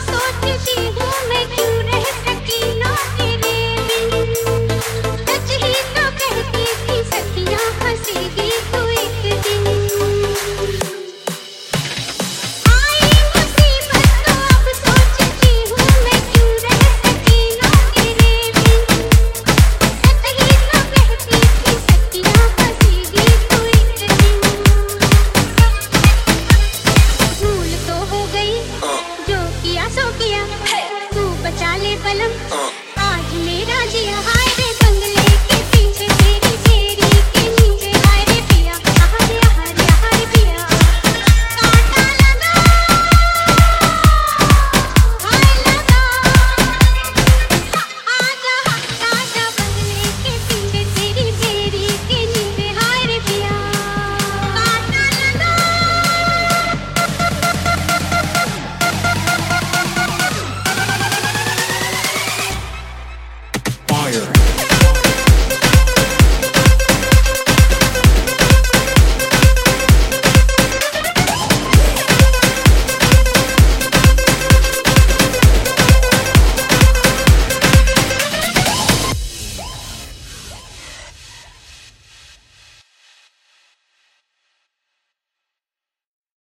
सोचती हूँ। डाले पलम हाँ। आज मेरा जिया